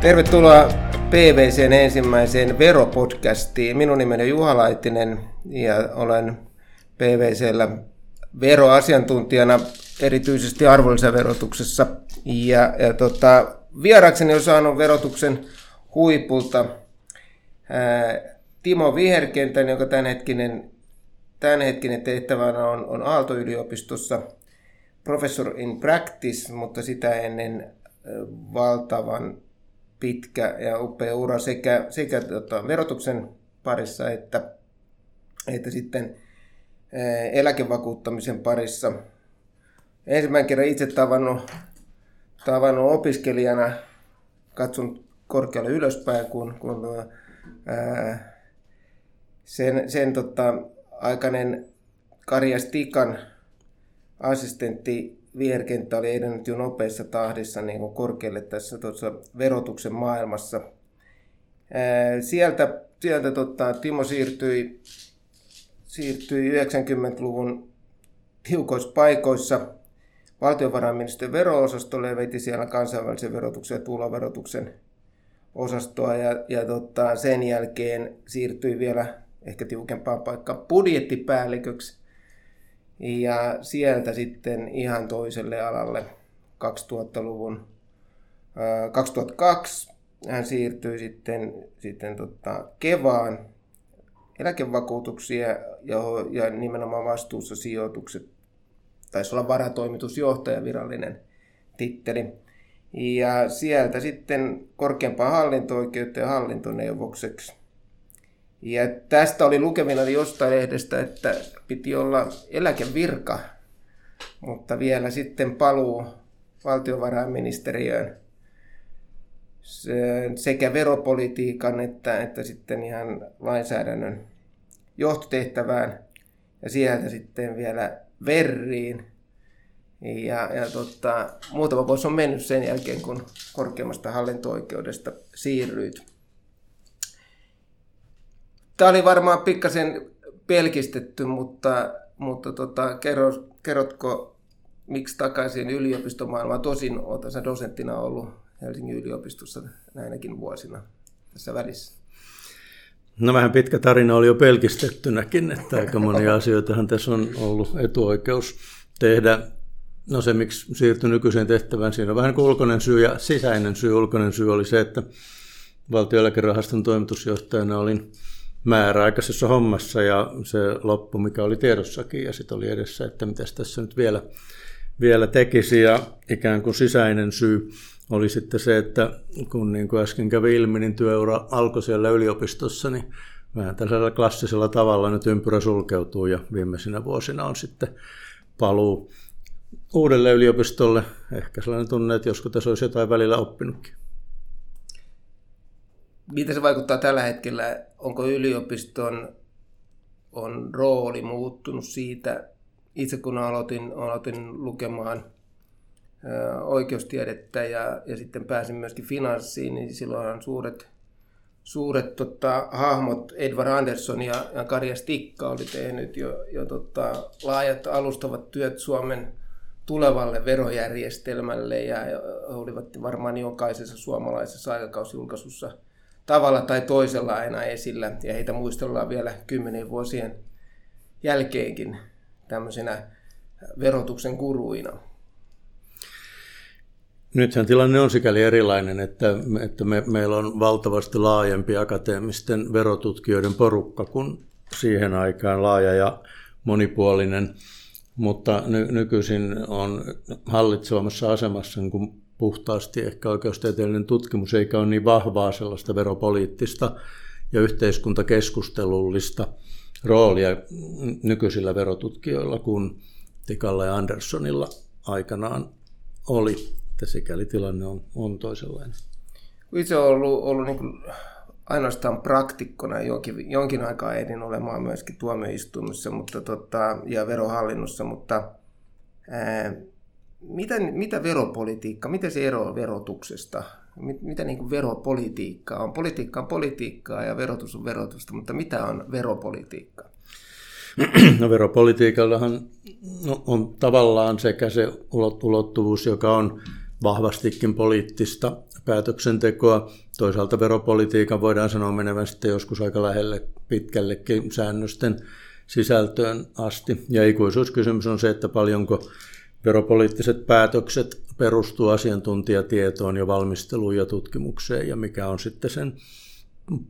Tervetuloa PVCn ensimmäiseen veropodcastiin. Minun nimeni on Juha Laitinen ja olen PVCllä veroasiantuntijana erityisesti arvonlisäverotuksessa. Ja, ja tota, vierakseni on saanut verotuksen huipulta ää, Timo Viherkentän, joka tämänhetkinen, tämänhetkinen tehtävänä on, on Aalto-yliopistossa professor in practice, mutta sitä ennen valtavan pitkä ja upea ura sekä, sekä tota, verotuksen parissa että, että sitten eläkevakuuttamisen parissa. Ensimmäinen kerran itse tavannut, tavannut opiskelijana, katson korkealle ylöspäin, kun, kun ää, sen, sen tota, aikainen Karja Stikan assistentti viherkenttä oli edennyt jo nopeassa tahdissa niin kuin korkealle tässä tuossa verotuksen maailmassa. Sieltä sieltä tota, Timo siirtyi, siirtyi 90-luvun tiukoissa paikoissa valtiovarainministeriön vero-osastolle ja veti siellä kansainvälisen verotuksen ja tuloverotuksen osastoa ja, ja tota, sen jälkeen siirtyi vielä ehkä tiukempaan paikkaan budjettipäälliköksi ja sieltä sitten ihan toiselle alalle 2000-luvun 2002 hän siirtyi sitten, sitten tota Kevaan eläkevakuutuksia ja, ja nimenomaan vastuussa sijoitukset. Taisi olla varatoimitusjohtaja virallinen titteli. Ja sieltä sitten korkeampaan hallinto-oikeuteen hallintoneuvokseksi ja tästä oli lukemina jostain lehdestä, että piti olla eläkevirka, mutta vielä sitten paluu valtiovarainministeriöön sekä veropolitiikan että, että sitten ihan lainsäädännön johtotehtävään ja sieltä sitten vielä verriin. Ja, ja tota, muutama vuosi on mennyt sen jälkeen, kun korkeimmasta hallinto-oikeudesta siirryit. Tämä oli varmaan pikkasen pelkistetty, mutta, mutta tota, kerro, kerrotko, miksi takaisin yliopistomaailmaan? Tosin olet sen dosenttina ollut Helsingin yliopistossa näinäkin vuosina tässä välissä. No vähän pitkä tarina oli jo pelkistettynäkin, että aika monia asioitahan tässä on ollut etuoikeus tehdä. No se, miksi siirtyi nykyiseen tehtävään, siinä on vähän kuin ulkoinen syy ja sisäinen syy. Ulkoinen syy oli se, että valtioeläkerahaston toimitusjohtajana olin määräaikaisessa hommassa ja se loppu, mikä oli tiedossakin ja sitten oli edessä, että mitä tässä nyt vielä, vielä tekisi ja ikään kuin sisäinen syy oli sitten se, että kun niin kuin äsken kävi ilmi, niin työura alkoi siellä yliopistossa, niin vähän tällaisella klassisella tavalla nyt ympyrä sulkeutuu ja viimeisinä vuosina on sitten paluu uudelle yliopistolle. Ehkä sellainen tunne, että joskus tässä olisi jotain välillä oppinutkin. Miten se vaikuttaa tällä hetkellä? Onko yliopiston on rooli muuttunut siitä? Itse kun aloitin, aloitin lukemaan oikeustiedettä ja, ja sitten pääsin myöskin finanssiin, niin silloin suuret, suuret tota, hahmot, Edward Anderson ja, ja Karja Stikka oli tehnyt jo, jo tota, laajat alustavat työt Suomen tulevalle verojärjestelmälle ja, ja olivat varmaan jokaisessa suomalaisessa aikakausjulkaisussa – tavalla tai toisella aina esillä ja heitä muistellaan vielä kymmenen vuosien jälkeenkin tämmöisenä verotuksen kuruina. Nythän tilanne on sikäli erilainen, että, että me, meillä on valtavasti laajempi akateemisten verotutkijoiden porukka kuin siihen aikaan laaja ja monipuolinen, mutta ny, nykyisin on hallitsevassa asemassa niin kuin puhtaasti ehkä oikeustieteellinen tutkimus, eikä ole niin vahvaa sellaista veropoliittista ja yhteiskuntakeskustelullista roolia nykyisillä verotutkijoilla kuin Tikalla ja Anderssonilla aikanaan oli. Että sikäli tilanne on, on toisenlainen. Itse olen ollut, ollut niin ainoastaan praktikkona jonkin, jonkin aikaa ehdin olemaan myöskin tuomioistuimessa mutta tota, ja verohallinnossa, mutta ää, mitä, mitä veropolitiikka, mitä se eroaa verotuksesta? Mitä niin kuin veropolitiikka on? Politiikka on politiikkaa ja verotus on verotusta, mutta mitä on veropolitiikka? No veropolitiikallahan on tavallaan sekä se ulottuvuus, joka on vahvastikin poliittista päätöksentekoa. Toisaalta veropolitiikan voidaan sanoa menevän sitten joskus aika lähelle pitkällekin säännösten sisältöön asti. Ja ikuisuuskysymys on se, että paljonko veropoliittiset päätökset perustuu asiantuntijatietoon ja valmisteluun ja tutkimukseen ja mikä on sitten sen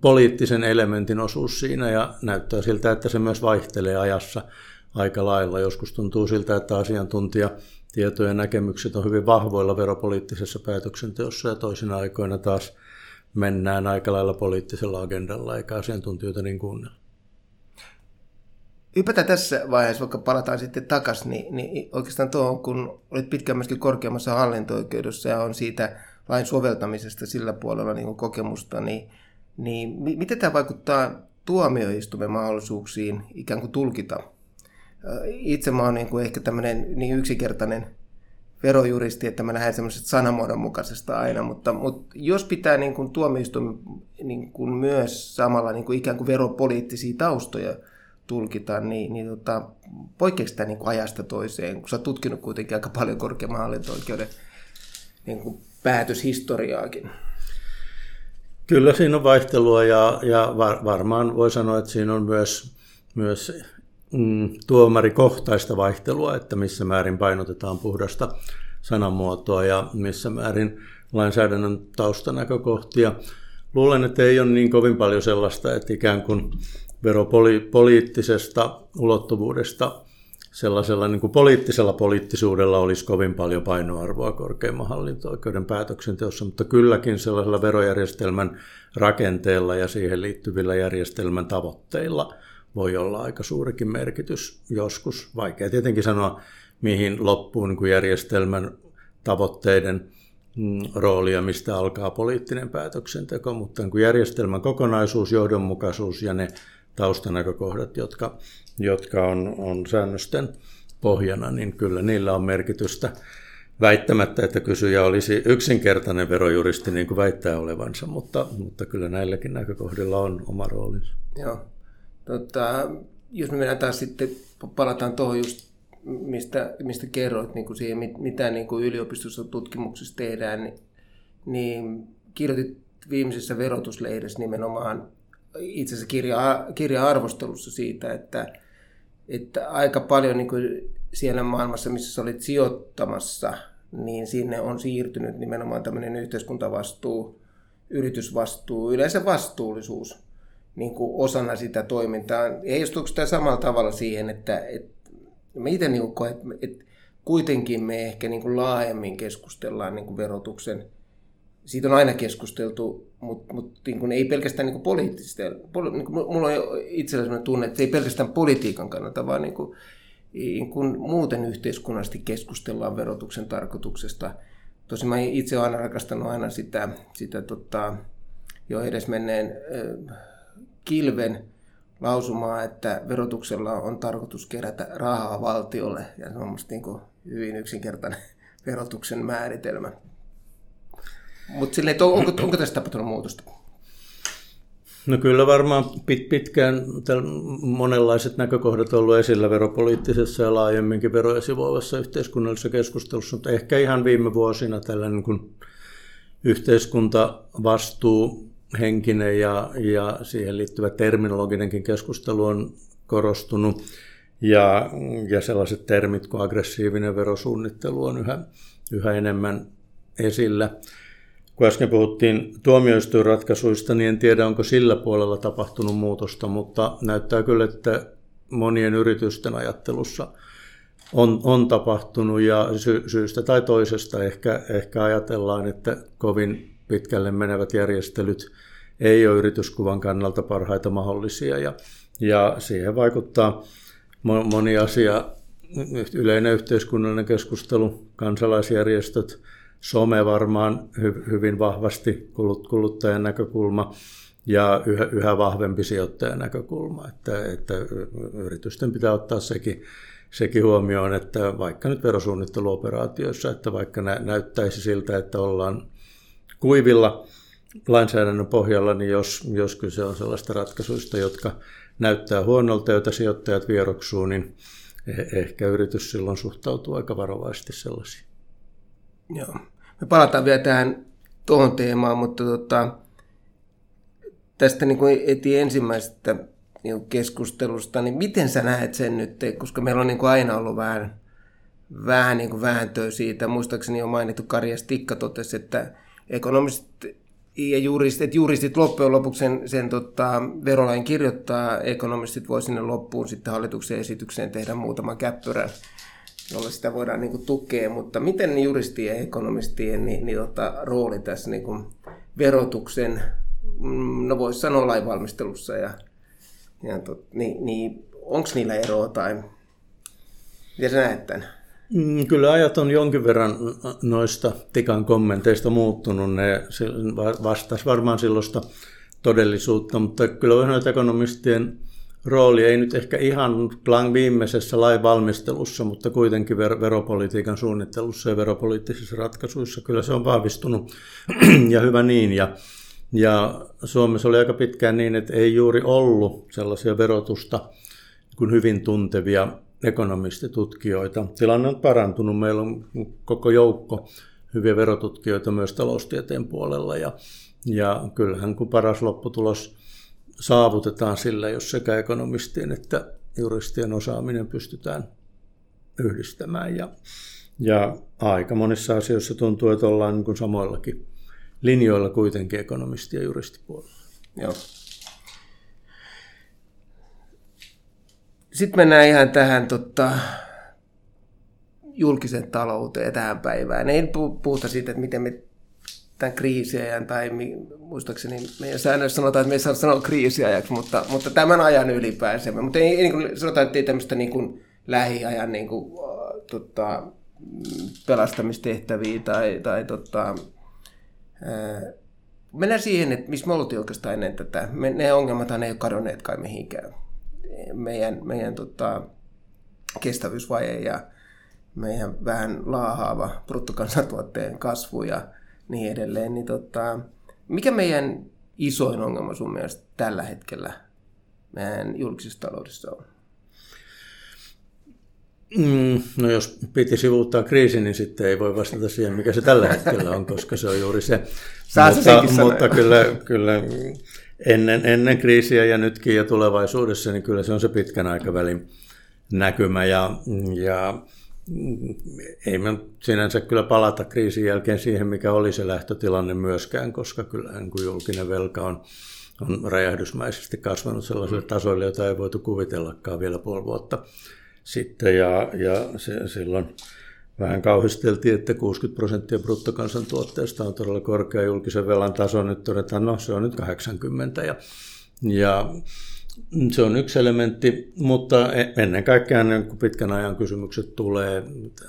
poliittisen elementin osuus siinä ja näyttää siltä, että se myös vaihtelee ajassa aika lailla. Joskus tuntuu siltä, että asiantuntijatietojen ja näkemykset on hyvin vahvoilla veropoliittisessa päätöksenteossa ja toisina aikoina taas mennään aika lailla poliittisella agendalla eikä asiantuntijoita niin kuunnella. Hypätään tässä vaiheessa, vaikka palataan sitten takaisin, niin, niin oikeastaan tuohon, kun olit pitkään myöskin korkeammassa hallinto-oikeudessa ja on siitä lain soveltamisesta sillä puolella niin kuin kokemusta, niin, niin miten tämä vaikuttaa tuomioistuimen mahdollisuuksiin ikään kuin tulkita? Itse mä oon niin kuin ehkä tämmöinen niin yksinkertainen verojuristi, että mä lähden semmoisesta sanamuodon mukaisesta aina, mutta, mutta jos pitää niin kuin tuomioistuimen niin kuin myös samalla niin kuin ikään kuin veropoliittisia taustoja tulkita, niin, niin tota, poikkeako sitä niin ajasta toiseen, kun sä tutkinut kuitenkin aika paljon korkeamman hallinto-oikeuden niin kuin päätöshistoriaakin? Kyllä siinä on vaihtelua ja, ja var, varmaan voi sanoa, että siinä on myös, myös mm, tuomarikohtaista vaihtelua, että missä määrin painotetaan puhdasta sanamuotoa ja missä määrin lainsäädännön taustanäkökohtia. Luulen, että ei ole niin kovin paljon sellaista, että ikään kuin veropoliittisesta ulottuvuudesta sellaisella niin kuin poliittisella poliittisuudella olisi kovin paljon painoarvoa korkeimman hallinto-oikeuden päätöksenteossa, mutta kylläkin sellaisella verojärjestelmän rakenteella ja siihen liittyvillä järjestelmän tavoitteilla voi olla aika suurikin merkitys joskus. Vaikea tietenkin sanoa, mihin loppuu niin kuin järjestelmän tavoitteiden mm, roolia, mistä alkaa poliittinen päätöksenteko, mutta niin kuin järjestelmän kokonaisuus, johdonmukaisuus ja ne taustanäkökohdat, jotka, jotka on, on säännösten pohjana, niin kyllä niillä on merkitystä. Väittämättä, että kysyjä olisi yksinkertainen verojuristi, niin kuin väittää olevansa, mutta, mutta kyllä näilläkin näkökohdilla on oma roolinsa. Joo. Tota, jos me mennään taas sitten, palataan tuohon just, mistä, mistä kerroit niin kuin siihen, mitä niin kuin yliopistossa tutkimuksessa tehdään, niin, niin kirjoitit viimeisessä verotuslehdessä nimenomaan itse asiassa kirja, kirja-arvostelussa siitä, että, että aika paljon niin kuin siellä maailmassa, missä sä olit sijoittamassa, niin sinne on siirtynyt nimenomaan tämmöinen yhteiskuntavastuu, yritysvastuu, yleensä vastuullisuus niin kuin osana sitä toimintaa. Heijastuuko tämä samalla tavalla siihen, että, että mä itse niin koen, että, että kuitenkin me ehkä niin kuin laajemmin keskustellaan niin kuin verotuksen siitä on aina keskusteltu, mutta mut, niin ei pelkästään niin poliittisesti. Poli, niin mulla on itsellä sellainen tunne, että se ei pelkästään politiikan kannalta, vaan niin kuin, niin kuin muuten yhteiskunnallisesti keskustellaan verotuksen tarkoituksesta. Tosin mä itse olen aina rakastanut aina sitä, sitä tota, jo edes menneen kilven lausumaa, että verotuksella on tarkoitus kerätä rahaa valtiolle. Ja se on musta niin kuin hyvin yksinkertainen verotuksen määritelmä. Mutta onko, onko tässä tapahtunut muutosta? No kyllä varmaan pit, pitkään monenlaiset näkökohdat ollut esillä veropoliittisessa ja laajemminkin veroja sivuavassa yhteiskunnallisessa keskustelussa, mutta ehkä ihan viime vuosina tällainen kun yhteiskuntavastuu henkinen ja, ja siihen liittyvä terminologinenkin keskustelu on korostunut ja, ja sellaiset termit kuin aggressiivinen verosuunnittelu on yhä, yhä enemmän esillä. Kun äsken puhuttiin tuomioistuinratkaisuista, niin en tiedä, onko sillä puolella tapahtunut muutosta, mutta näyttää kyllä, että monien yritysten ajattelussa on, on tapahtunut ja sy, syystä tai toisesta ehkä, ehkä ajatellaan, että kovin pitkälle menevät järjestelyt ei ole yrityskuvan kannalta parhaita mahdollisia ja, ja siihen vaikuttaa moni asia, yleinen yhteiskunnallinen keskustelu, kansalaisjärjestöt, some varmaan hy, hyvin vahvasti kuluttajan näkökulma ja yhä, yhä vahvempi sijoittajan näkökulma. Että, että yritysten pitää ottaa sekin, sekin huomioon, että vaikka nyt verosuunnitteluoperaatioissa, että vaikka nä, näyttäisi siltä, että ollaan kuivilla lainsäädännön pohjalla, niin jos, jos kyse on sellaista ratkaisuista, jotka näyttää huonolta, joita sijoittajat vieroksuu, niin eh, ehkä yritys silloin suhtautuu aika varovaisesti sellaisiin. Joo. Me palataan vielä tähän tuohon teemaan, mutta tota, tästä niin kuin eti ensimmäisestä niin keskustelusta, niin miten sä näet sen nyt, koska meillä on niin kuin aina ollut vähän, vähän niin kuin vääntöä siitä. Muistaakseni on mainittu Karja Stikka totesi, että ekonomistit ja juristit, juristit loppujen lopuksi sen, sen tota, verolain kirjoittaa, ekonomistit voi sinne loppuun sitten hallituksen esitykseen tehdä muutaman käppyrän, jolla sitä voidaan niin kuin, tukea, mutta miten juristien ja ekonomistien niin, niin, tota, rooli tässä niin kuin, verotuksen, mm, no voisi sanoa lainvalmistelussa ja, ja niin, niin onko niillä eroa tai miten sä näet tämän? Mm, kyllä ajat on jonkin verran noista Tikan kommenteista muuttunut. Ne vastasi varmaan silloista todellisuutta, mutta kyllä noita ekonomistien rooli ei nyt ehkä ihan Klang viimeisessä lainvalmistelussa, mutta kuitenkin ver- veropolitiikan suunnittelussa ja veropoliittisissa ratkaisuissa kyllä se on vahvistunut ja hyvä niin. Ja, ja Suomessa oli aika pitkään niin, että ei juuri ollut sellaisia verotusta kuin hyvin tuntevia ekonomistitutkijoita. Tilanne on parantunut. Meillä on koko joukko hyviä verotutkijoita myös taloustieteen puolella ja, ja kyllähän kun paras lopputulos saavutetaan sillä, jos sekä ekonomistien että juristien osaaminen pystytään yhdistämään. Ja, ja aika monissa asioissa tuntuu, että ollaan niin kuin samoillakin linjoilla kuitenkin ekonomisti- ja juristipuolella. Joo. Sitten mennään ihan tähän tota, julkisen talouteen tähän päivään. Ei puhuta siitä, että miten me tämän kriisiajan, tai muistaakseni meidän säännöissä sanotaan, että me ei saa sanoa kriisiajaksi, mutta, mutta tämän ajan ylipäänsä. Mutta ei, niin kuin sanotaan, että ei tämmöistä niin kuin lähiajan niin kuin, uh, tota, pelastamistehtäviä tai, tai tota, uh, mennään siihen, että missä me oltiin oikeastaan ennen tätä. Me, ne ongelmat ei ole kadonneet kai mihinkään meidän, meidän tota, kestävyysvaje ja meidän vähän laahaava bruttokansantuotteen kasvu ja niin edelleen. Niin tota, mikä meidän isoin ongelma sun mielestä tällä hetkellä meidän julkisessa taloudessa on? Mm, no jos piti sivuuttaa kriisi, niin sitten ei voi vastata siihen, mikä se tällä hetkellä on, koska se on juuri se. Saa mutta, mutta kyllä, kyllä ennen, ennen kriisiä ja nytkin ja tulevaisuudessa, niin kyllä se on se pitkän aikavälin näkymä ja, ja ei me sinänsä kyllä palata kriisin jälkeen siihen, mikä oli se lähtötilanne myöskään, koska kyllä niin kuin julkinen velka on, on räjähdysmäisesti kasvanut sellaisille tasoille, joita ei voitu kuvitellakaan vielä puoli vuotta sitten ja, ja se, silloin vähän kauhisteltiin, että 60 prosenttia bruttokansantuotteesta on todella korkea julkisen velan taso. Nyt todetaan, no se on nyt 80 ja, ja se on yksi elementti, mutta e, ennen kaikkea kuin pitkän ajan kysymykset tulee,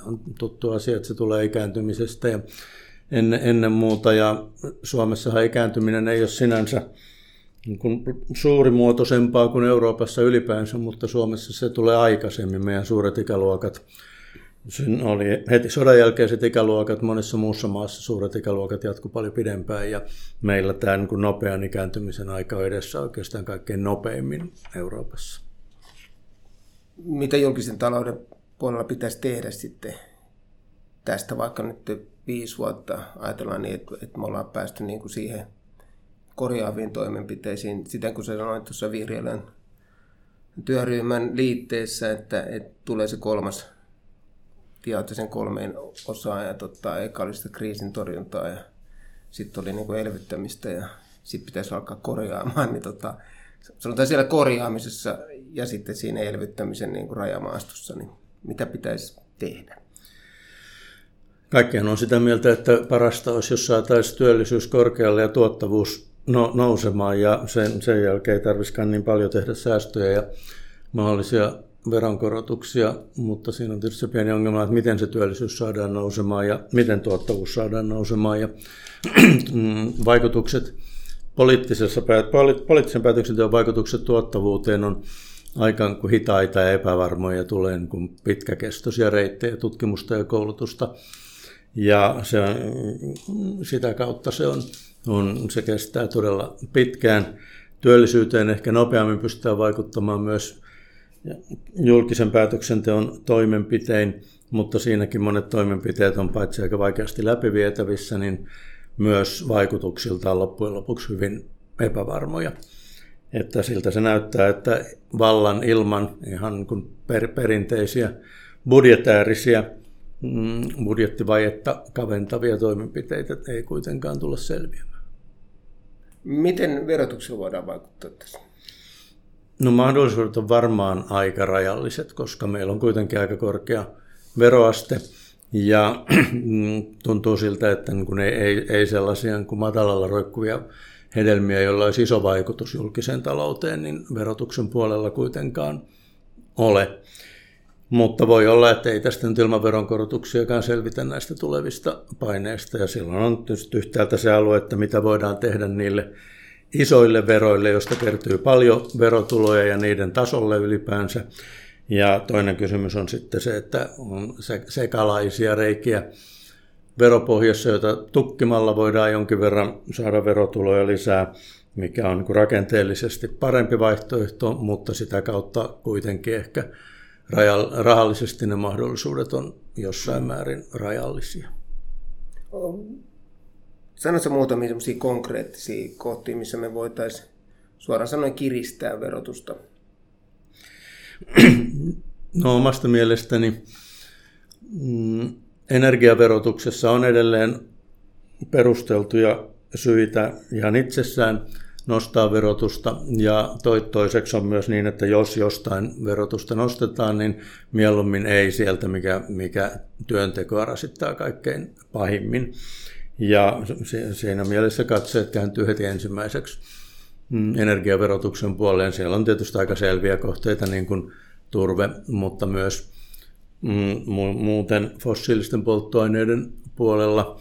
on tuttu asia, että se tulee ikääntymisestä ja ennen, ennen muuta. Ja Suomessahan ikääntyminen ei ole sinänsä niin kuin suurimuotoisempaa kuin Euroopassa ylipäänsä, mutta Suomessa se tulee aikaisemmin. Meidän suuret ikäluokat Sen oli heti sodan jälkeiset ikäluokat, monessa muussa maassa suuret ikäluokat jatku paljon pidempään ja meillä tämä niin kuin nopean ikääntymisen aika on edessä oikeastaan kaikkein nopeimmin Euroopassa. Mitä julkisen talouden puolella pitäisi tehdä sitten tästä vaikka nyt viisi vuotta ajatellaan niin, että, että me ollaan päästy niin kuin siihen korjaaviin toimenpiteisiin, siten kun se sanoit tuossa Vihriälän työryhmän liitteessä, että, että tulee se kolmas jaoitte sen kolmeen osaan ja tota, eka oli sitä kriisin torjuntaa ja sitten oli niin kuin elvyttämistä ja sitten pitäisi alkaa korjaamaan. Niin tota, sanotaan siellä korjaamisessa ja sitten siinä elvyttämisen niin kuin rajamaastossa, niin mitä pitäisi tehdä? Kaikkihan on sitä mieltä, että parasta olisi, jos saataisiin työllisyys korkealle ja tuottavuus no, nousemaan ja sen, sen jälkeen ei tarvitsisikaan niin paljon tehdä säästöjä ja mahdollisia veronkorotuksia, mutta siinä on tietysti se pieni ongelma, että miten se työllisyys saadaan nousemaan ja miten tuottavuus saadaan nousemaan ja vaikutukset poliittisessa, poliittisen päätöksenteon vaikutukset tuottavuuteen on aika hitaita ja epävarmoja, tulee niin kuin pitkäkestoisia reittejä, tutkimusta ja koulutusta. Ja se, sitä kautta se, on, on, se kestää todella pitkään. Työllisyyteen ehkä nopeammin pystytään vaikuttamaan myös julkisen päätöksenteon toimenpitein, mutta siinäkin monet toimenpiteet on paitsi aika vaikeasti läpivietävissä, niin myös vaikutuksiltaan loppujen lopuksi hyvin epävarmoja. Että siltä se näyttää, että vallan ilman ihan kuin per, perinteisiä budjetäärisiä mm, budjettivajetta kaventavia toimenpiteitä ei kuitenkaan tulla selviämään. Miten verotuksella voidaan vaikuttaa tässä? No mahdollisuudet on varmaan aika rajalliset, koska meillä on kuitenkin aika korkea veroaste. Ja tuntuu siltä, että niin kun ei, ei, ei sellaisia niin kuin matalalla roikkuvia hedelmiä, joilla olisi iso vaikutus julkiseen talouteen, niin verotuksen puolella kuitenkaan ole. Mutta voi olla, että ei tästä nyt ilman veronkorotuksiakaan selvitä näistä tulevista paineista. Ja silloin on tietysti yhtäältä se alue, että mitä voidaan tehdä niille isoille veroille, joista kertyy paljon verotuloja ja niiden tasolle ylipäänsä. Ja toinen kysymys on sitten se, että on sekalaisia reikiä veropohjassa, joita tukkimalla voidaan jonkin verran saada verotuloja lisää, mikä on niin rakenteellisesti parempi vaihtoehto, mutta sitä kautta kuitenkin ehkä rahallisesti ne mahdollisuudet on jossain määrin rajallisia. Sanoitko muutamia konkreettisia kohtia, missä me voitaisiin suoraan sanoen kiristää verotusta? No omasta mielestäni mm, energiaverotuksessa on edelleen perusteltuja syitä ihan itsessään nostaa verotusta ja toiseksi on myös niin, että jos jostain verotusta nostetaan, niin mieluummin ei sieltä, mikä, mikä työntekoa rasittaa kaikkein pahimmin. Ja siinä mielessä katseet kääntyy heti ensimmäiseksi mm, energiaverotuksen puoleen. Siellä on tietysti aika selviä kohteita, niin kuin turve, mutta myös mm, muuten fossiilisten polttoaineiden puolella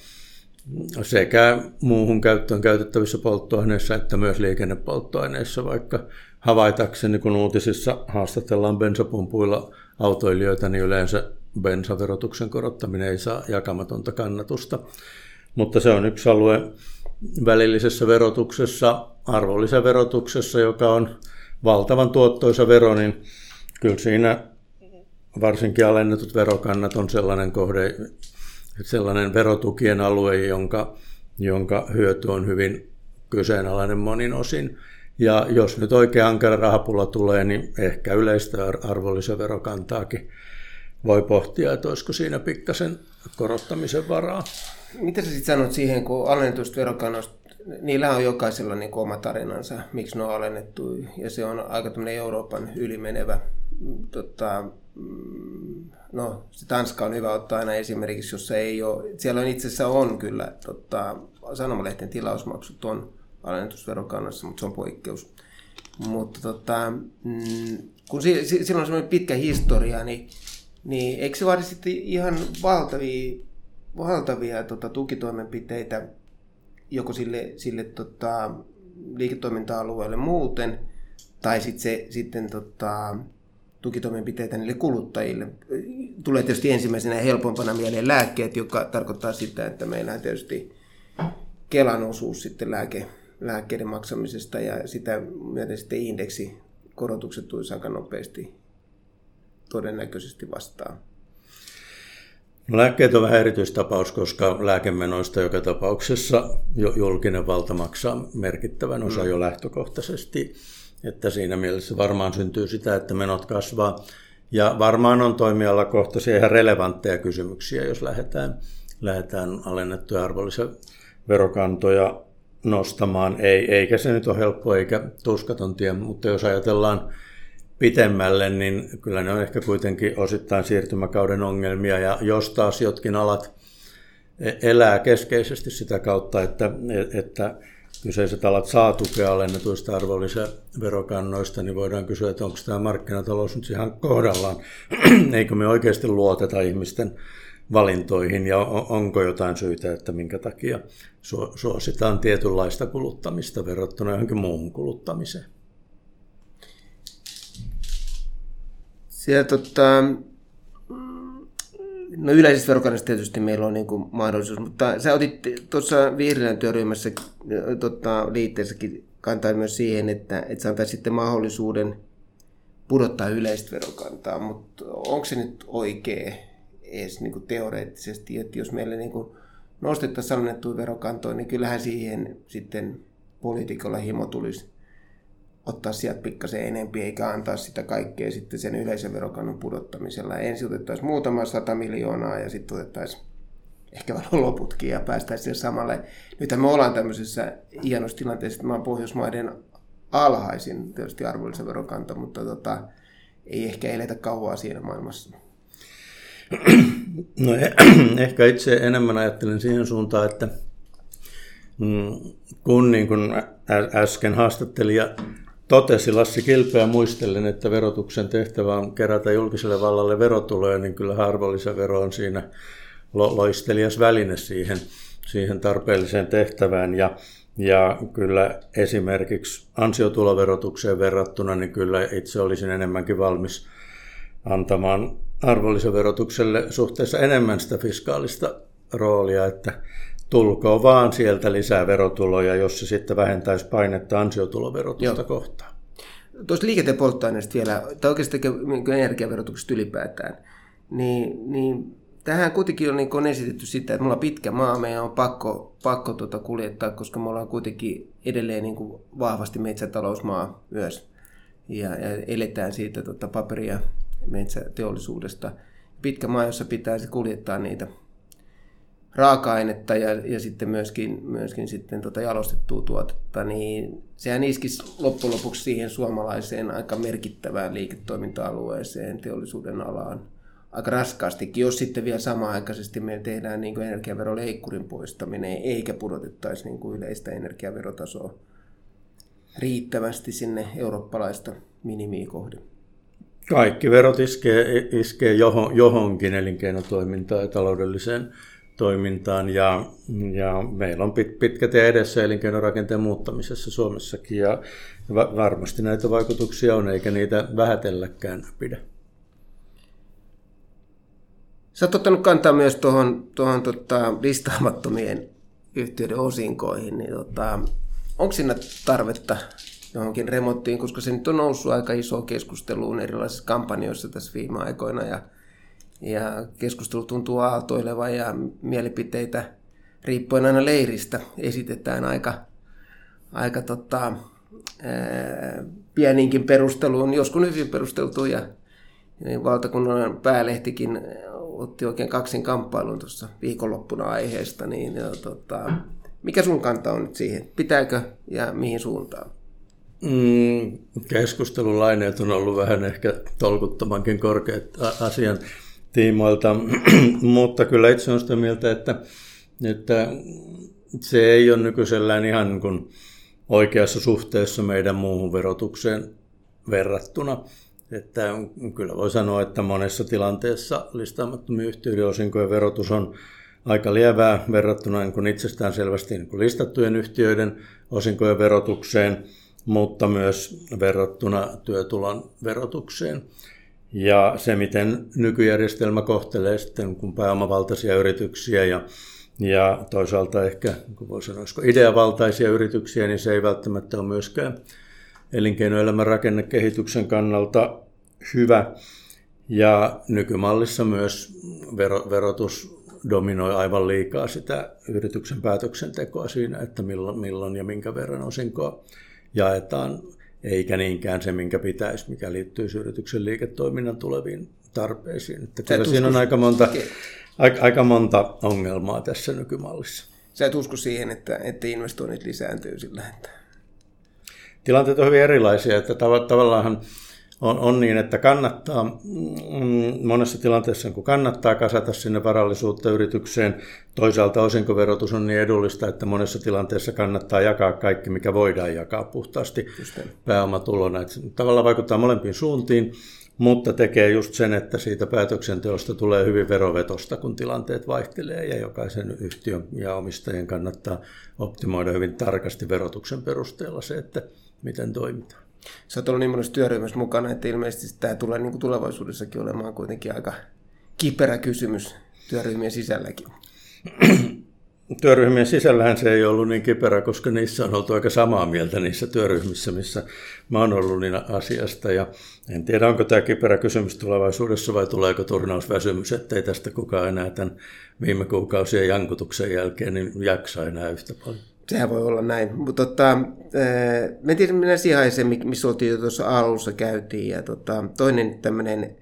sekä muuhun käyttöön käytettävissä polttoaineissa että myös liikennepolttoaineissa, vaikka havaitakseni kun uutisissa haastatellaan bensapumpuilla autoilijoita, niin yleensä bensaverotuksen korottaminen ei saa jakamatonta kannatusta. Mutta se on yksi alue välillisessä verotuksessa, arvonlisäverotuksessa, joka on valtavan tuottoisa vero, niin kyllä siinä varsinkin alennetut verokannat on sellainen kohde, sellainen verotukien alue, jonka, jonka hyöty on hyvin kyseenalainen monin osin. Ja jos nyt oikein ankara rahapula tulee, niin ehkä yleistä arvonlisäverokantaakin voi pohtia, että olisiko siinä pikkasen korottamisen varaa. Mitä sä sitten sanot siihen, kun alennetusta verokannosta, niillä on jokaisella niin oma tarinansa, miksi ne on alennettu, ja se on aika Euroopan ylimenevä. Tota, mm, no, se Tanska on hyvä ottaa aina esimerkiksi, jossa ei ole, siellä on itse asiassa on kyllä tota, sanomalehten tilausmaksut on alennetusverokannassa, mutta se on poikkeus. Mutta tota, mm, kun si, si, silloin on semmoinen pitkä historia, niin, niin eikö se vaadi sitten ihan valtavia valtavia tota, tukitoimenpiteitä joko sille, sille tota, liiketoiminta-alueelle muuten, tai sit se, sitten tota, tukitoimenpiteitä niille kuluttajille. Tulee tietysti ensimmäisenä helpompana mieleen lääkkeet, joka tarkoittaa sitä, että meillä on tietysti Kelan osuus sitten lääke, lääkkeiden maksamisesta ja sitä myöten sitten indeksikorotukset tulisi aika nopeasti todennäköisesti vastaan. No, lääkkeet on vähän erityistapaus, koska lääkemenoista joka tapauksessa julkinen valta maksaa merkittävän osa mm. jo lähtökohtaisesti. Että siinä mielessä varmaan syntyy sitä, että menot kasvaa. Ja varmaan on toimialakohtaisia ihan relevantteja kysymyksiä, jos lähdetään, lähdetään alennettuja arvonlisäverokantoja nostamaan. Ei, eikä se nyt ole helppo eikä tuskaton tie, mutta jos ajatellaan pitemmälle, niin kyllä ne on ehkä kuitenkin osittain siirtymäkauden ongelmia. Ja jos taas jotkin alat e- elää keskeisesti sitä kautta, että, että kyseiset alat saa tukea alennetuista arvonlisäverokannoista, niin voidaan kysyä, että onko tämä markkinatalous nyt ihan kohdallaan. Eikö me oikeasti luoteta ihmisten valintoihin ja onko jotain syitä, että minkä takia suositaan tietynlaista kuluttamista verrattuna johonkin muuhun kuluttamiseen. Siellä tota, no yleisessä verokannassa tietysti meillä on niin kuin mahdollisuus, mutta sä otit tuossa vihreän työryhmässä tota, liitteessäkin kantaa myös siihen, että, että sä antaisit sitten mahdollisuuden pudottaa yleistä verokantaa, mutta onko se nyt oikea edes niin kuin teoreettisesti, että jos meillä niin kuin nostettaisiin annettuja verokantoja, niin kyllähän siihen sitten poliitikolla himo tulisi ottaa sieltä pikkasen enempi, eikä antaa sitä kaikkea sitten sen yleisen verokannon pudottamisella. Ensin otettaisiin muutama sata miljoonaa ja sitten otettaisiin ehkä vähän loputkin ja päästäisiin sille samalle. Nyt me ollaan tämmöisessä hienossa tilanteessa, että mä oon Pohjoismaiden alhaisin tietysti arvonlisäverokanto, mutta tota, ei ehkä eletä kauaa siinä maailmassa. No ehkä itse enemmän ajattelen siihen suuntaan, että mm, kun niin kuin äsken haastattelija totesi Lassi Kilpeä muistellen, että verotuksen tehtävä on kerätä julkiselle vallalle verotuloja, niin kyllä arvonlisävero on siinä loistelias väline siihen, siihen tarpeelliseen tehtävään. Ja, ja kyllä esimerkiksi ansiotuloverotukseen verrattuna, niin kyllä itse olisin enemmänkin valmis antamaan arvonlisäverotukselle suhteessa enemmän sitä fiskaalista roolia, että tulkoon vaan sieltä lisää verotuloja, jos se sitten vähentäisi painetta ansiotuloverotusta Joo. kohtaan. Tuosta liikenteen polttoaineesta vielä, tai oikeastaan niin energiaverotuksesta ylipäätään, niin, niin tähän kuitenkin on, niin on esitetty sitä, että mulla on pitkä maa, meidän on pakko, pakko tuota kuljettaa, koska me ollaan kuitenkin edelleen niin kuin vahvasti metsätalousmaa myös. Ja, ja eletään siitä tuota paperia metsäteollisuudesta. Pitkä maa, jossa pitäisi kuljettaa niitä raaka-ainetta ja, ja sitten myöskin, myöskin sitten tota jalostettua tuotetta, niin sehän iskisi loppujen lopuksi siihen suomalaiseen aika merkittävään liiketoiminta-alueeseen, teollisuuden alaan aika raskaastikin, jos sitten vielä samaaikaisesti me tehdään niin energiaveroleikkurin poistaminen, eikä pudotettaisi niin kuin yleistä energiaverotasoa riittävästi sinne eurooppalaista minimiä kohden. Kaikki verot iskee, iskee johon, johonkin elinkeinotoimintaan ja taloudelliseen toimintaan ja, ja meillä on pit, pitkä tie edessä elinkeinorakenteen muuttamisessa Suomessakin ja va, varmasti näitä vaikutuksia on eikä niitä vähätelläkään pidä. Sä oot ottanut kantaa myös tuohon, tuohon tota, listaamattomien yhtiöiden osinkoihin, niin tota, onko siinä tarvetta johonkin remonttiin, koska se nyt on noussut aika iso keskusteluun erilaisissa kampanjoissa tässä viime aikoina ja, ja keskustelu tuntuu aaltoilevan ja mielipiteitä riippuen aina leiristä esitetään aika, aika tota, ää, pieninkin perusteluun, joskus hyvin perusteltu ja niin valtakunnan päälehtikin otti oikein kaksin kamppailun tuossa viikonloppuna aiheesta, niin ja, tota, mikä sun kanta on nyt siihen? Pitääkö ja mihin suuntaan? Mm, keskustelulaineet on ollut vähän ehkä tolkuttomankin korkeat asian tiimoilta, mutta kyllä itse olen sitä mieltä, että, että se ei ole nykyisellään ihan niin kuin oikeassa suhteessa meidän muuhun verotukseen verrattuna. Että kyllä voi sanoa, että monessa tilanteessa listaamattomien yhtiöiden osinkojen verotus on aika lievää verrattuna niin kuin itsestään selvästi niin kuin listattujen yhtiöiden osinkojen verotukseen, mutta myös verrattuna työtulon verotukseen. Ja se, miten nykyjärjestelmä kohtelee sitten kun pääomavaltaisia yrityksiä ja, ja toisaalta ehkä, kun voi sanoa, ideavaltaisia yrityksiä, niin se ei välttämättä ole myöskään elinkeinoelämän rakennekehityksen kannalta hyvä. Ja nykymallissa myös vero, verotus dominoi aivan liikaa sitä yrityksen päätöksentekoa siinä, että milloin, milloin ja minkä verran osinkoa jaetaan, eikä niinkään se, minkä pitäisi, mikä liittyy yrityksen liiketoiminnan tuleviin tarpeisiin. Että kyllä siinä on aika monta, aika, aika monta ongelmaa tässä nykymallissa. Sä et usko siihen, että, että investoinnit lisääntyy sillä, että tilanteet on hyvin erilaisia, että tav- tavallaan on, on niin, että kannattaa mm, monessa tilanteessa, kun kannattaa kasata sinne varallisuutta yritykseen, toisaalta osinkoverotus on niin edullista, että monessa tilanteessa kannattaa jakaa kaikki, mikä voidaan jakaa puhtaasti pääomatulona. Että tavallaan vaikuttaa molempiin suuntiin, mutta tekee just sen, että siitä päätöksenteosta tulee hyvin verovetosta, kun tilanteet vaihtelee ja jokaisen yhtiön ja omistajien kannattaa optimoida hyvin tarkasti verotuksen perusteella se, että miten toimitaan. Sä oot ollut niin monessa työryhmässä mukana, että ilmeisesti tämä tulee niin kuin tulevaisuudessakin olemaan kuitenkin aika kiperä kysymys työryhmien sisälläkin. työryhmien sisällähän se ei ollut niin kiperä, koska niissä on oltu aika samaa mieltä niissä työryhmissä, missä mä oon ollut niin asiasta. Ja en tiedä, onko tämä kiperä kysymys tulevaisuudessa vai tuleeko turnausväsymys, ettei tästä kukaan enää tämän viime kuukausien jankutuksen jälkeen niin jaksa enää yhtä paljon. Sehän voi olla näin. Mutta tota, me tiedän, minä siihen, missä oltiin jo tuossa alussa käytiin. Ja tota, toinen tämmöinen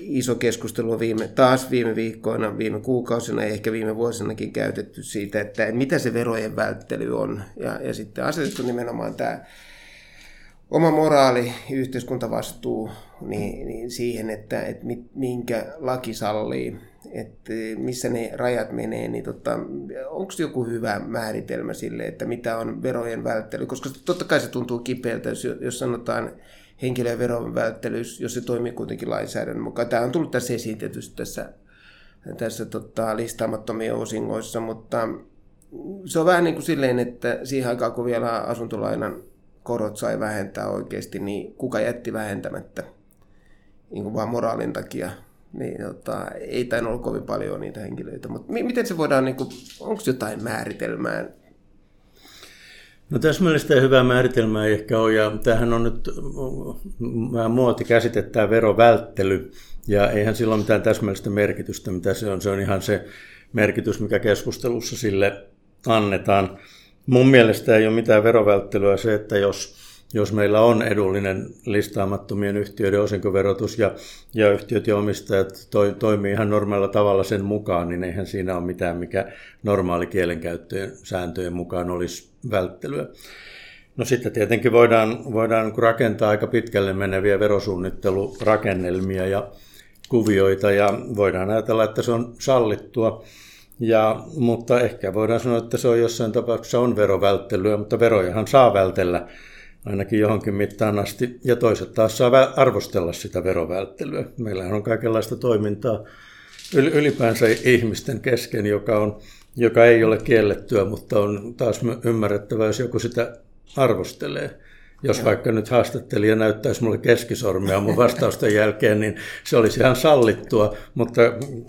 iso keskustelu viime, taas viime viikkoina, viime kuukausina ja ehkä viime vuosinakin käytetty siitä, että mitä se verojen välttely on. Ja, ja sitten asetettu nimenomaan tämä oma moraali, yhteiskuntavastuu niin, niin siihen, että, että minkä laki sallii, että missä ne rajat menee, niin tota, onko joku hyvä määritelmä sille, että mitä on verojen välttely, koska totta kai se tuntuu kipeältä, jos, jos sanotaan henkilö- ja veron välttelys, jos se toimii kuitenkin lainsäädännön mukaan. Tämä on tullut tässä esitetysti tässä, tässä tota, listaamattomien osingoissa, mutta se on vähän niin kuin silleen, että siihen aikaan kun vielä asuntolainan korot sai vähentää oikeasti, niin kuka jätti vähentämättä niin kuin vaan moraalin takia. Niin, tota, ei tainnut olla kovin paljon niitä henkilöitä, mutta miten se voidaan, niin kuin, onko jotain määritelmää No täsmällistä ja hyvää määritelmää ei ehkä ole, ja tämähän on nyt vähän muoti käsite, tämä verovälttely, ja eihän sillä ole mitään täsmällistä merkitystä, mitä se on. Se on ihan se merkitys, mikä keskustelussa sille annetaan. Mun mielestä ei ole mitään verovälttelyä se, että jos jos meillä on edullinen listaamattomien yhtiöiden osinkoverotus ja, ja yhtiöt ja omistajat toi, toimii ihan normaalilla tavalla sen mukaan, niin eihän siinä ole mitään, mikä normaali kielenkäyttöjen sääntöjen mukaan olisi välttelyä. No sitten tietenkin voidaan, voidaan rakentaa aika pitkälle meneviä verosuunnittelurakennelmia ja kuvioita ja voidaan ajatella, että se on sallittua. Ja, mutta ehkä voidaan sanoa, että se on jossain tapauksessa on verovälttelyä, mutta verojahan saa vältellä ainakin johonkin mittaan asti, ja toiset taas saa arvostella sitä verovälttelyä. Meillähän on kaikenlaista toimintaa ylipäänsä ihmisten kesken, joka, on, joka ei ole kiellettyä, mutta on taas ymmärrettävä, jos joku sitä arvostelee. Jos vaikka nyt haastattelija näyttäisi mulle keskisormia mun vastausten jälkeen, niin se olisi ihan sallittua, mutta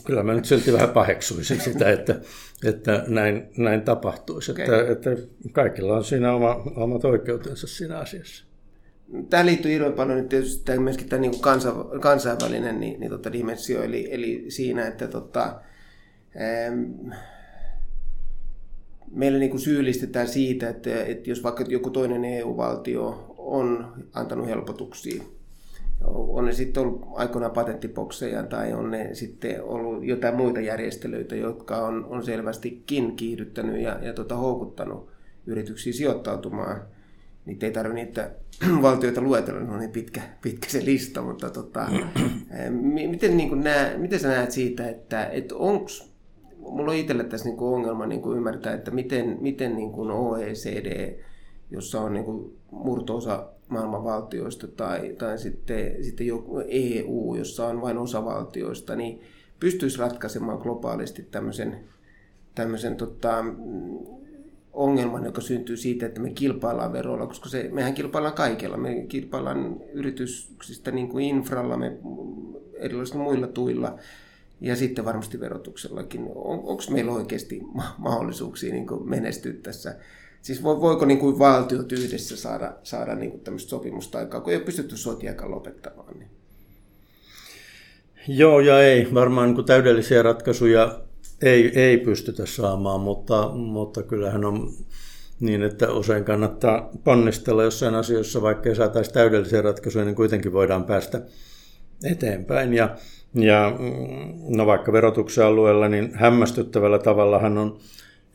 kyllä mä nyt silti vähän paheksuisin sitä, että, että näin, näin tapahtuisi. Okay. Että, että kaikilla on siinä oma, omat oikeutensa siinä asiassa. Tähän liittyy hirveän paljon nyt tietysti tämä, myöskin tämä niin kansa, kansainvälinen niin, niin tota dimensio, eli, eli siinä, että tota, ähm, meillä niin kuin syyllistetään siitä, että, että jos vaikka joku toinen EU-valtio on antanut helpotuksia, on ne sitten ollut aikoinaan patenttibokseja tai on ne sitten ollut jotain muita järjestelyitä, jotka on, on selvästikin kiihdyttänyt ja, ja tota, houkuttanut yrityksiä sijoittautumaan. Niitä ei tarvitse niitä valtioita luetella, ne on niin pitkä, pitkä se lista, mutta tota, miten, niin kuin nää, miten sä näet siitä, että, että onko mulla on itselle tässä niin kuin ongelma niin kuin ymmärtää, että miten, miten niin kuin OECD, jossa on niin kuin murtoosa maailman valtioista tai, tai sitten, sitten joku EU, jossa on vain osa valtioista, niin pystyisi ratkaisemaan globaalisti tämmöisen, tämmöisen tota, ongelman, joka syntyy siitä, että me kilpaillaan veroilla, koska se, mehän kilpaillaan kaikella. Me kilpaillaan yrityksistä niin kuin infralla, me erilaisilla muilla tuilla ja sitten varmasti verotuksellakin. On, Onko meillä oikeasti mahdollisuuksia niin menestyä tässä? Siis voiko niin kuin valtiot yhdessä saada, saada niin kuin tämmöistä sopimusta aikaa, kun ei ole pystytty sotiakaan lopettamaan? Niin. Joo ja ei. Varmaan niin täydellisiä ratkaisuja ei, ei pystytä saamaan, mutta, mutta kyllähän on niin, että usein kannattaa ponnistella jossain asioissa, vaikka ei saataisi täydellisiä ratkaisuja, niin kuitenkin voidaan päästä eteenpäin. Ja ja mm, no vaikka verotuksen alueella, niin hämmästyttävällä tavallahan on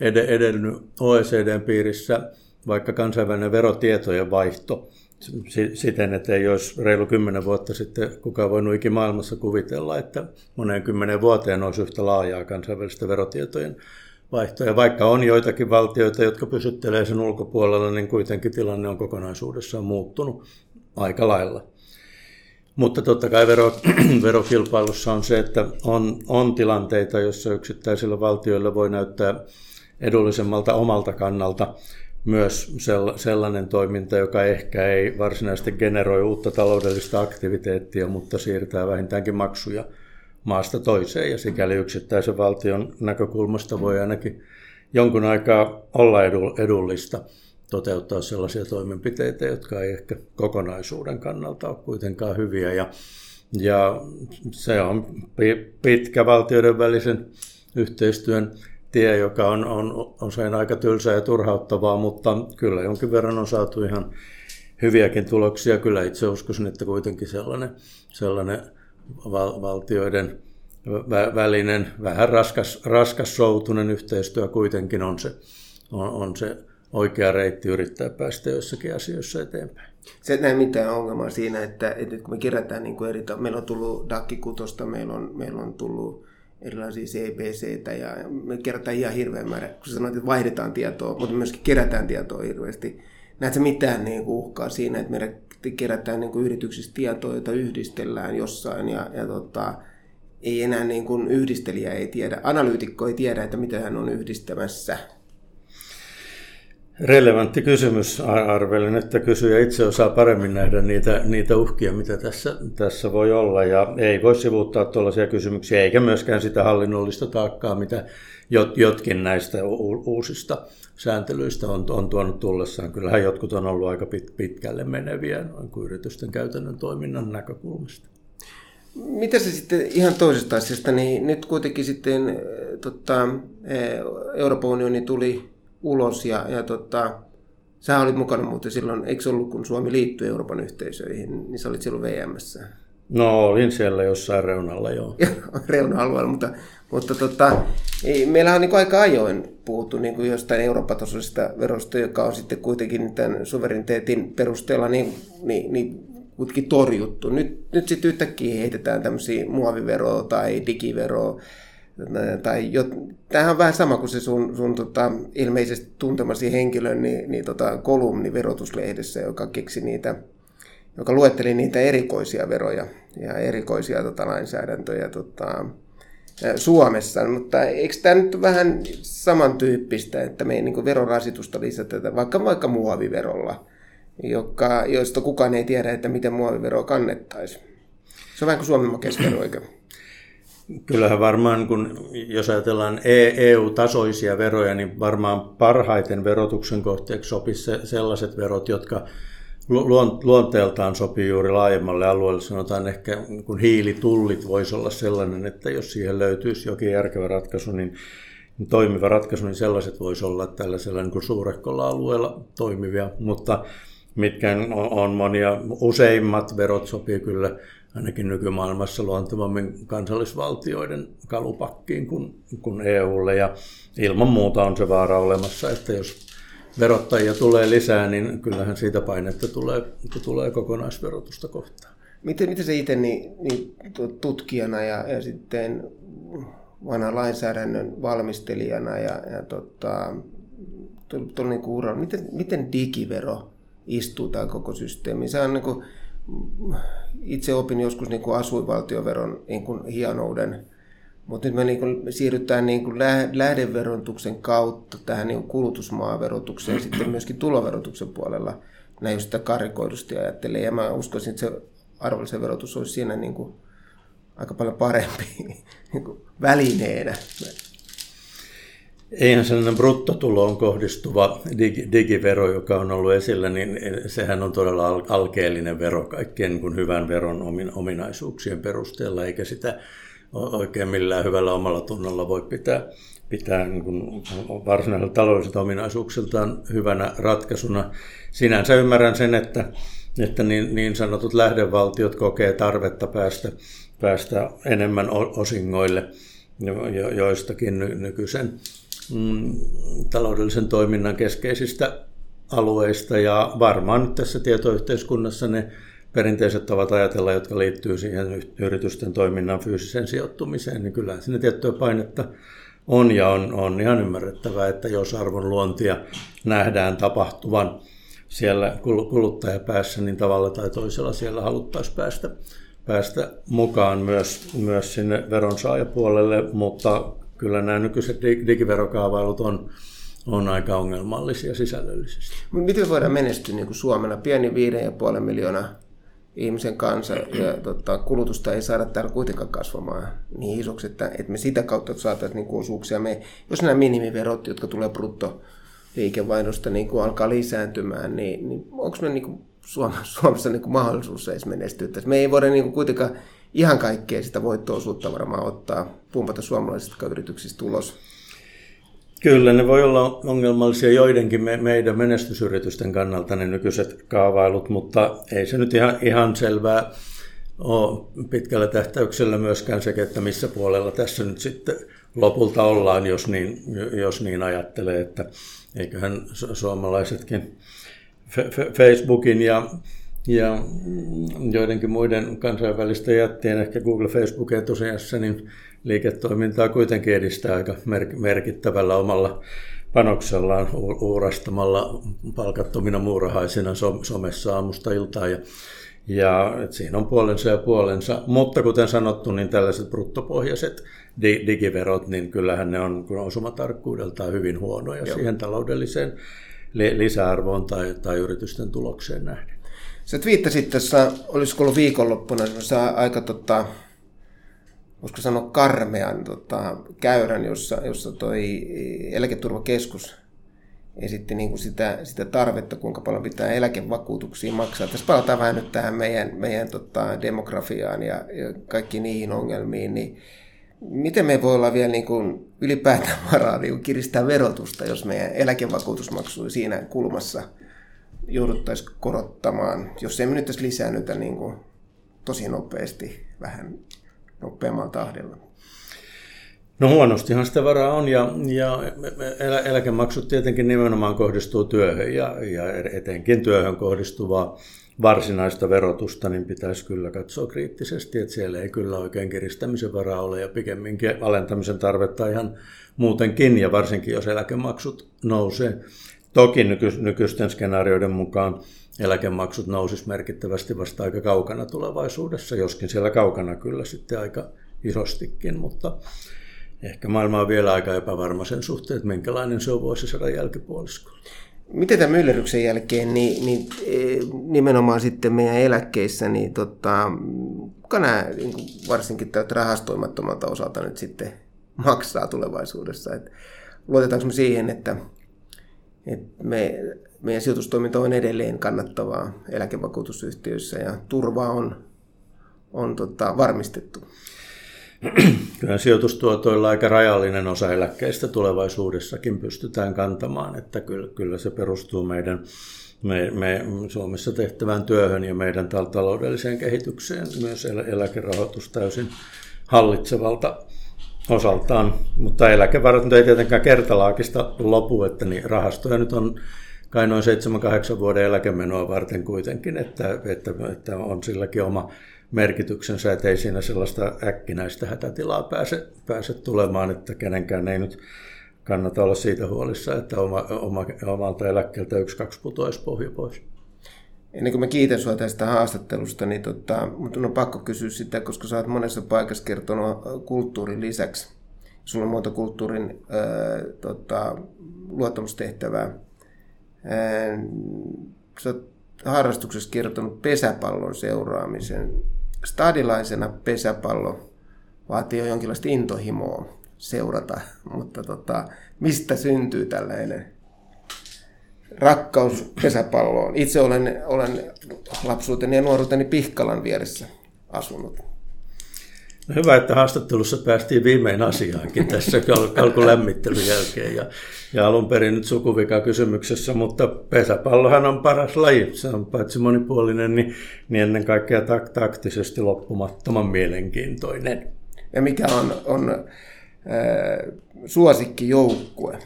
edennyt OECDn piirissä vaikka kansainvälinen verotietojen vaihto siten, että ei olisi reilu kymmenen vuotta sitten kukaan voinut ikimaailmassa kuvitella, että moneen kymmenen vuoteen olisi yhtä laajaa kansainvälistä verotietojen vaihtoa. vaikka on joitakin valtioita, jotka pysyttelee sen ulkopuolella, niin kuitenkin tilanne on kokonaisuudessaan muuttunut aika lailla. Mutta totta kai vero, verokilpailussa on se, että on, on tilanteita, joissa yksittäisillä valtioilla voi näyttää edullisemmalta omalta kannalta myös sellainen toiminta, joka ehkä ei varsinaisesti generoi uutta taloudellista aktiviteettia, mutta siirtää vähintäänkin maksuja maasta toiseen. Ja sikäli yksittäisen valtion näkökulmasta voi ainakin jonkun aikaa olla edullista toteuttaa sellaisia toimenpiteitä, jotka ei ehkä kokonaisuuden kannalta ole kuitenkaan hyviä. Ja, ja se on pitkä valtioiden välisen yhteistyön tie, joka on, on usein aika tylsää ja turhauttavaa, mutta kyllä jonkin verran on saatu ihan hyviäkin tuloksia. Kyllä itse uskoisin, että kuitenkin sellainen, sellainen val- valtioiden vä- välinen, vähän raskas, raskas soutunen yhteistyö kuitenkin on se, on, on se oikea reitti yrittää päästä joissakin asioissa eteenpäin. Se näe mitään ongelmaa siinä, että, että kun me kerätään niin kuin eri, meillä on tullut DAC-kutosta, meillä on, meillä on tullut erilaisia CBCtä ja me kerätään ihan hirveän määrä, kun sanoit, että vaihdetaan tietoa, mutta myöskin kerätään tietoa hirveästi. Näetkö mitään niin kuin uhkaa siinä, että meidän kerätään niin kuin yrityksistä tietoa, joita yhdistellään jossain ja, ja tota, ei enää niin kuin yhdistelijä ei tiedä, analyytikko ei tiedä, että mitä hän on yhdistämässä Relevantti kysymys, arvelen, että kysyjä itse osaa paremmin nähdä niitä, niitä uhkia, mitä tässä, tässä voi olla. Ja ei voi sivuuttaa tuollaisia kysymyksiä, eikä myöskään sitä hallinnollista taakkaa, mitä jot, jotkin näistä uusista sääntelyistä on, on tuonut tullessaan. Kyllähän jotkut on ollut aika pit, pitkälle meneviä noin kuin yritysten käytännön toiminnan näkökulmasta. Mitä se sitten ihan toisesta asiasta, niin nyt kuitenkin sitten tota, Euroopan unioni tuli ulos ja, ja tota, sä olit mukana muuten silloin, eikö ollut kun Suomi liittyi Euroopan yhteisöihin, niin sä olit silloin VMssä. No olin siellä jossain reunalla joo. Reuna-alueella, mutta, mutta tota, ei, meillä on niin aika ajoin puhuttu niin kuin jostain Euroopan tasoisesta verosta, joka on sitten kuitenkin tämän suvereniteetin perusteella niin, niin, niin kuitenkin torjuttu. Nyt, nyt sitten yhtäkkiä heitetään tämmöisiä muoviveroa tai digiveroa tai jo, tämähän on vähän sama kuin se sun, sun tota, ilmeisesti tuntemasi henkilön niin, niin tota, kolumni verotuslehdessä, joka keksi niitä, joka luetteli niitä erikoisia veroja ja erikoisia tota, lainsäädäntöjä tota, Suomessa, mutta eikö tämä nyt vähän samantyyppistä, että me ei niin verorasitusta lisätä vaikka vaikka muoviverolla, joka, joista kukaan ei tiedä, että miten muoviveroa kannettaisiin. Se on vähän kuin Suomen makeisvero? Kyllähän varmaan, kun jos ajatellaan EU-tasoisia e veroja, niin varmaan parhaiten verotuksen kohteeksi sopisi sellaiset verot, jotka luonteeltaan sopii juuri laajemmalle alueelle. Sanotaan ehkä, kun hiilitullit voisi olla sellainen, että jos siihen löytyisi jokin järkevä ratkaisu, niin toimiva ratkaisu, niin sellaiset voisi olla tällaisella niin kuin suurehkolla alueella toimivia, mutta mitkä on monia, useimmat verot sopii kyllä ainakin nykymaailmassa luontevammin kansallisvaltioiden kalupakkiin kuin, kuin EUlle. Ja ilman muuta on se vaara olemassa, että jos verottajia tulee lisää, niin kyllähän siitä painetta tulee, tulee kokonaisverotusta kohtaan. Miten, miten se itse niin, niin tutkijana ja, ja sitten vanha lainsäädännön valmistelijana ja, ja tota, tuolla niin kuin miten, miten digivero istuu tämä koko systeemi? Se on niin kuin, itse opin joskus niin kuin asuinvaltioveron niin kuin hienouden, mutta nyt me niin kuin siirrytään niin kuin lähdeverotuksen kautta tähän niin kuin kulutusmaaverotukseen sitten myöskin tuloverotuksen puolella. Näin sitä karikoidusti ajattelee. Ja mä uskoisin, että se arvonlisäverotus verotus olisi siinä niin kuin aika paljon parempi niin kuin välineenä Eihän sellainen bruttotuloon kohdistuva digivero, joka on ollut esillä, niin sehän on todella alkeellinen vero kaikkien kuin hyvän veron ominaisuuksien perusteella, eikä sitä oikein millään hyvällä omalla tunnolla voi pitää, pitää niin varsinaisella taloudelliselta ominaisuuksiltaan hyvänä ratkaisuna. Sinänsä ymmärrän sen, että, että niin, niin sanotut lähdevaltiot kokee tarvetta päästä, päästä enemmän osingoille joistakin nykyisen mm, taloudellisen toiminnan keskeisistä alueista. Ja varmaan nyt tässä tietoyhteiskunnassa ne perinteiset tavat ajatella, jotka liittyy siihen yritysten toiminnan fyysiseen sijoittumiseen, niin kyllä sinne tiettyä painetta on ja on, on ihan ymmärrettävää, että jos arvon luontia nähdään tapahtuvan siellä kuluttajapäässä, niin tavalla tai toisella siellä haluttaisiin päästä, päästä mukaan myös, myös sinne veronsaajapuolelle, mutta kyllä nämä nykyiset digiverokaavailut on, on aika ongelmallisia sisällöllisesti. Miten voidaan menestyä niin kuin Suomena? Pieni 5,5 miljoonaa ihmisen kanssa ja tota, kulutusta ei saada täällä kuitenkaan kasvamaan niin isoksi, että, että me sitä kautta saataisiin niin osuuksia. Me, jos nämä minimiverot, jotka tulee brutto liikevaihdosta niin kuin alkaa lisääntymään, niin, niin onko me niin kuin Suomessa niin kuin mahdollisuus edes menestyä tässä? Me ei voida niin kuin kuitenkaan ihan kaikkea sitä voitto-osuutta varmaan ottaa, pumpata suomalaisista yrityksistä ulos. Kyllä, ne voi olla ongelmallisia joidenkin me, meidän menestysyritysten kannalta ne nykyiset kaavailut, mutta ei se nyt ihan, ihan selvää ole pitkällä tähtäyksellä myöskään se, että missä puolella tässä nyt sitten lopulta ollaan, jos niin, jos niin ajattelee, että eiköhän suomalaisetkin Facebookin ja, ja joidenkin muiden kansainvälisten jättien, ehkä Google, Facebook etusijassa, niin liiketoimintaa kuitenkin edistää aika merkittävällä omalla panoksellaan uurastamalla palkattomina muurahaisina somessa aamusta iltaan. Ja, ja että siinä on puolensa ja puolensa. Mutta kuten sanottu, niin tällaiset bruttopohjaiset digiverot, niin kyllähän ne on osumatarkkuudeltaan hyvin huonoja Joo. siihen taloudelliseen lisäarvoon tai, tai yritysten tulokseen nähden. Sä twiittasit tässä, olisiko ollut viikonloppuna, aika tota, voisiko sanoa karmean tota, käyrän, jossa, jossa toi eläketurvakeskus esitti niin kuin sitä, sitä tarvetta, kuinka paljon pitää eläkevakuutuksia maksaa. Tässä palataan vähän nyt tähän meidän, meidän tota, demografiaan ja, ja kaikkiin niihin ongelmiin, niin miten me voi olla vielä niin kuin ylipäätään varaa niin kuin kiristää verotusta, jos meidän eläkevakuutusmaksu siinä kulmassa jouduttaisiin korottamaan, jos ei me nyt lisäännytä niin kuin tosi nopeasti vähän nopeammalla tahdilla? No huonostihan sitä varaa on ja, ja elä, eläkemaksut tietenkin nimenomaan kohdistuu työhön ja, ja etenkin työhön kohdistuvaa varsinaista verotusta, niin pitäisi kyllä katsoa kriittisesti, että siellä ei kyllä oikein kiristämisen varaa ole ja pikemminkin alentamisen tarvetta ihan muutenkin ja varsinkin jos eläkemaksut nousee. Toki nyky, nykyisten skenaarioiden mukaan eläkemaksut nousisi merkittävästi vasta aika kaukana tulevaisuudessa, joskin siellä kaukana kyllä sitten aika isostikin, mutta ehkä maailma on vielä aika epävarma sen suhteen, että minkälainen se on vuosisadan jälkipuoliskolla. Miten tämän myllerryksen jälkeen, niin, niin e, nimenomaan sitten meidän eläkkeissä, niin tota, kuka nämä niin varsinkin tältä rahastoimattomalta osalta nyt sitten maksaa tulevaisuudessa? Et luotetaanko me siihen, että, että me meidän sijoitustoiminta on edelleen kannattavaa eläkevakuutusyhtiöissä ja turva on, on tota, varmistettu. Kyllä sijoitustuotoilla aika rajallinen osa eläkkeistä tulevaisuudessakin pystytään kantamaan, että kyllä, kyllä se perustuu meidän me, me Suomessa tehtävään työhön ja meidän taloudelliseen kehitykseen myös eläkerahoitus täysin hallitsevalta osaltaan, mutta eläkevarat ei tietenkään kertalaakista lopu, että niin rahastoja nyt on kai noin 7-8 vuoden eläkemenoa varten kuitenkin, että, että, että on silläkin oma merkityksensä, että ei siinä sellaista äkkinäistä hätätilaa pääse, pääse tulemaan, että kenenkään ei nyt kannata olla siitä huolissa, että oma, oma, omalta eläkkeeltä yksi, kaksi putoisi pohja pois. Ennen kuin mä kiitän sinua tästä haastattelusta, niin tota, mutta on pakko kysyä sitä, koska sä oot monessa paikassa kertonut kulttuurin lisäksi. Sulla on monta kulttuurin ää, tota, luottamustehtävää sä oot harrastuksessa kertonut pesäpallon seuraamisen. Stadilaisena pesäpallo vaatii jo jonkinlaista intohimoa seurata, mutta tota, mistä syntyy tällainen rakkaus pesäpalloon? Itse olen, olen lapsuuteni ja nuoruuteni Pihkalan vieressä asunut. No hyvä, että haastattelussa päästiin viimein asiaankin tässä kalkulämmittelyn jälkeen. Ja, ja alun perin nyt sukuvika kysymyksessä, mutta pesäpallohan on paras laji. Se on paitsi monipuolinen, niin, niin ennen kaikkea tak- taktisesti loppumattoman mielenkiintoinen. Ja mikä on, on äh, suosikkijoukkue?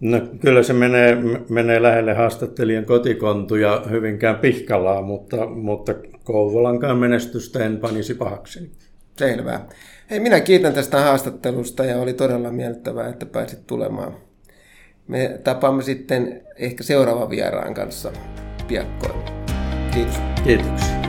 No, kyllä se menee, menee lähelle haastattelijan kotikontuja hyvinkään pihkalaa, mutta, mutta Kouvolankaan menestystä en panisi pahaksi. Selvä. Hei, minä kiitän tästä haastattelusta ja oli todella miellyttävää, että pääsit tulemaan. Me tapaamme sitten ehkä seuraavan vieraan kanssa piakkoin. Kiitos. Kiitoksia.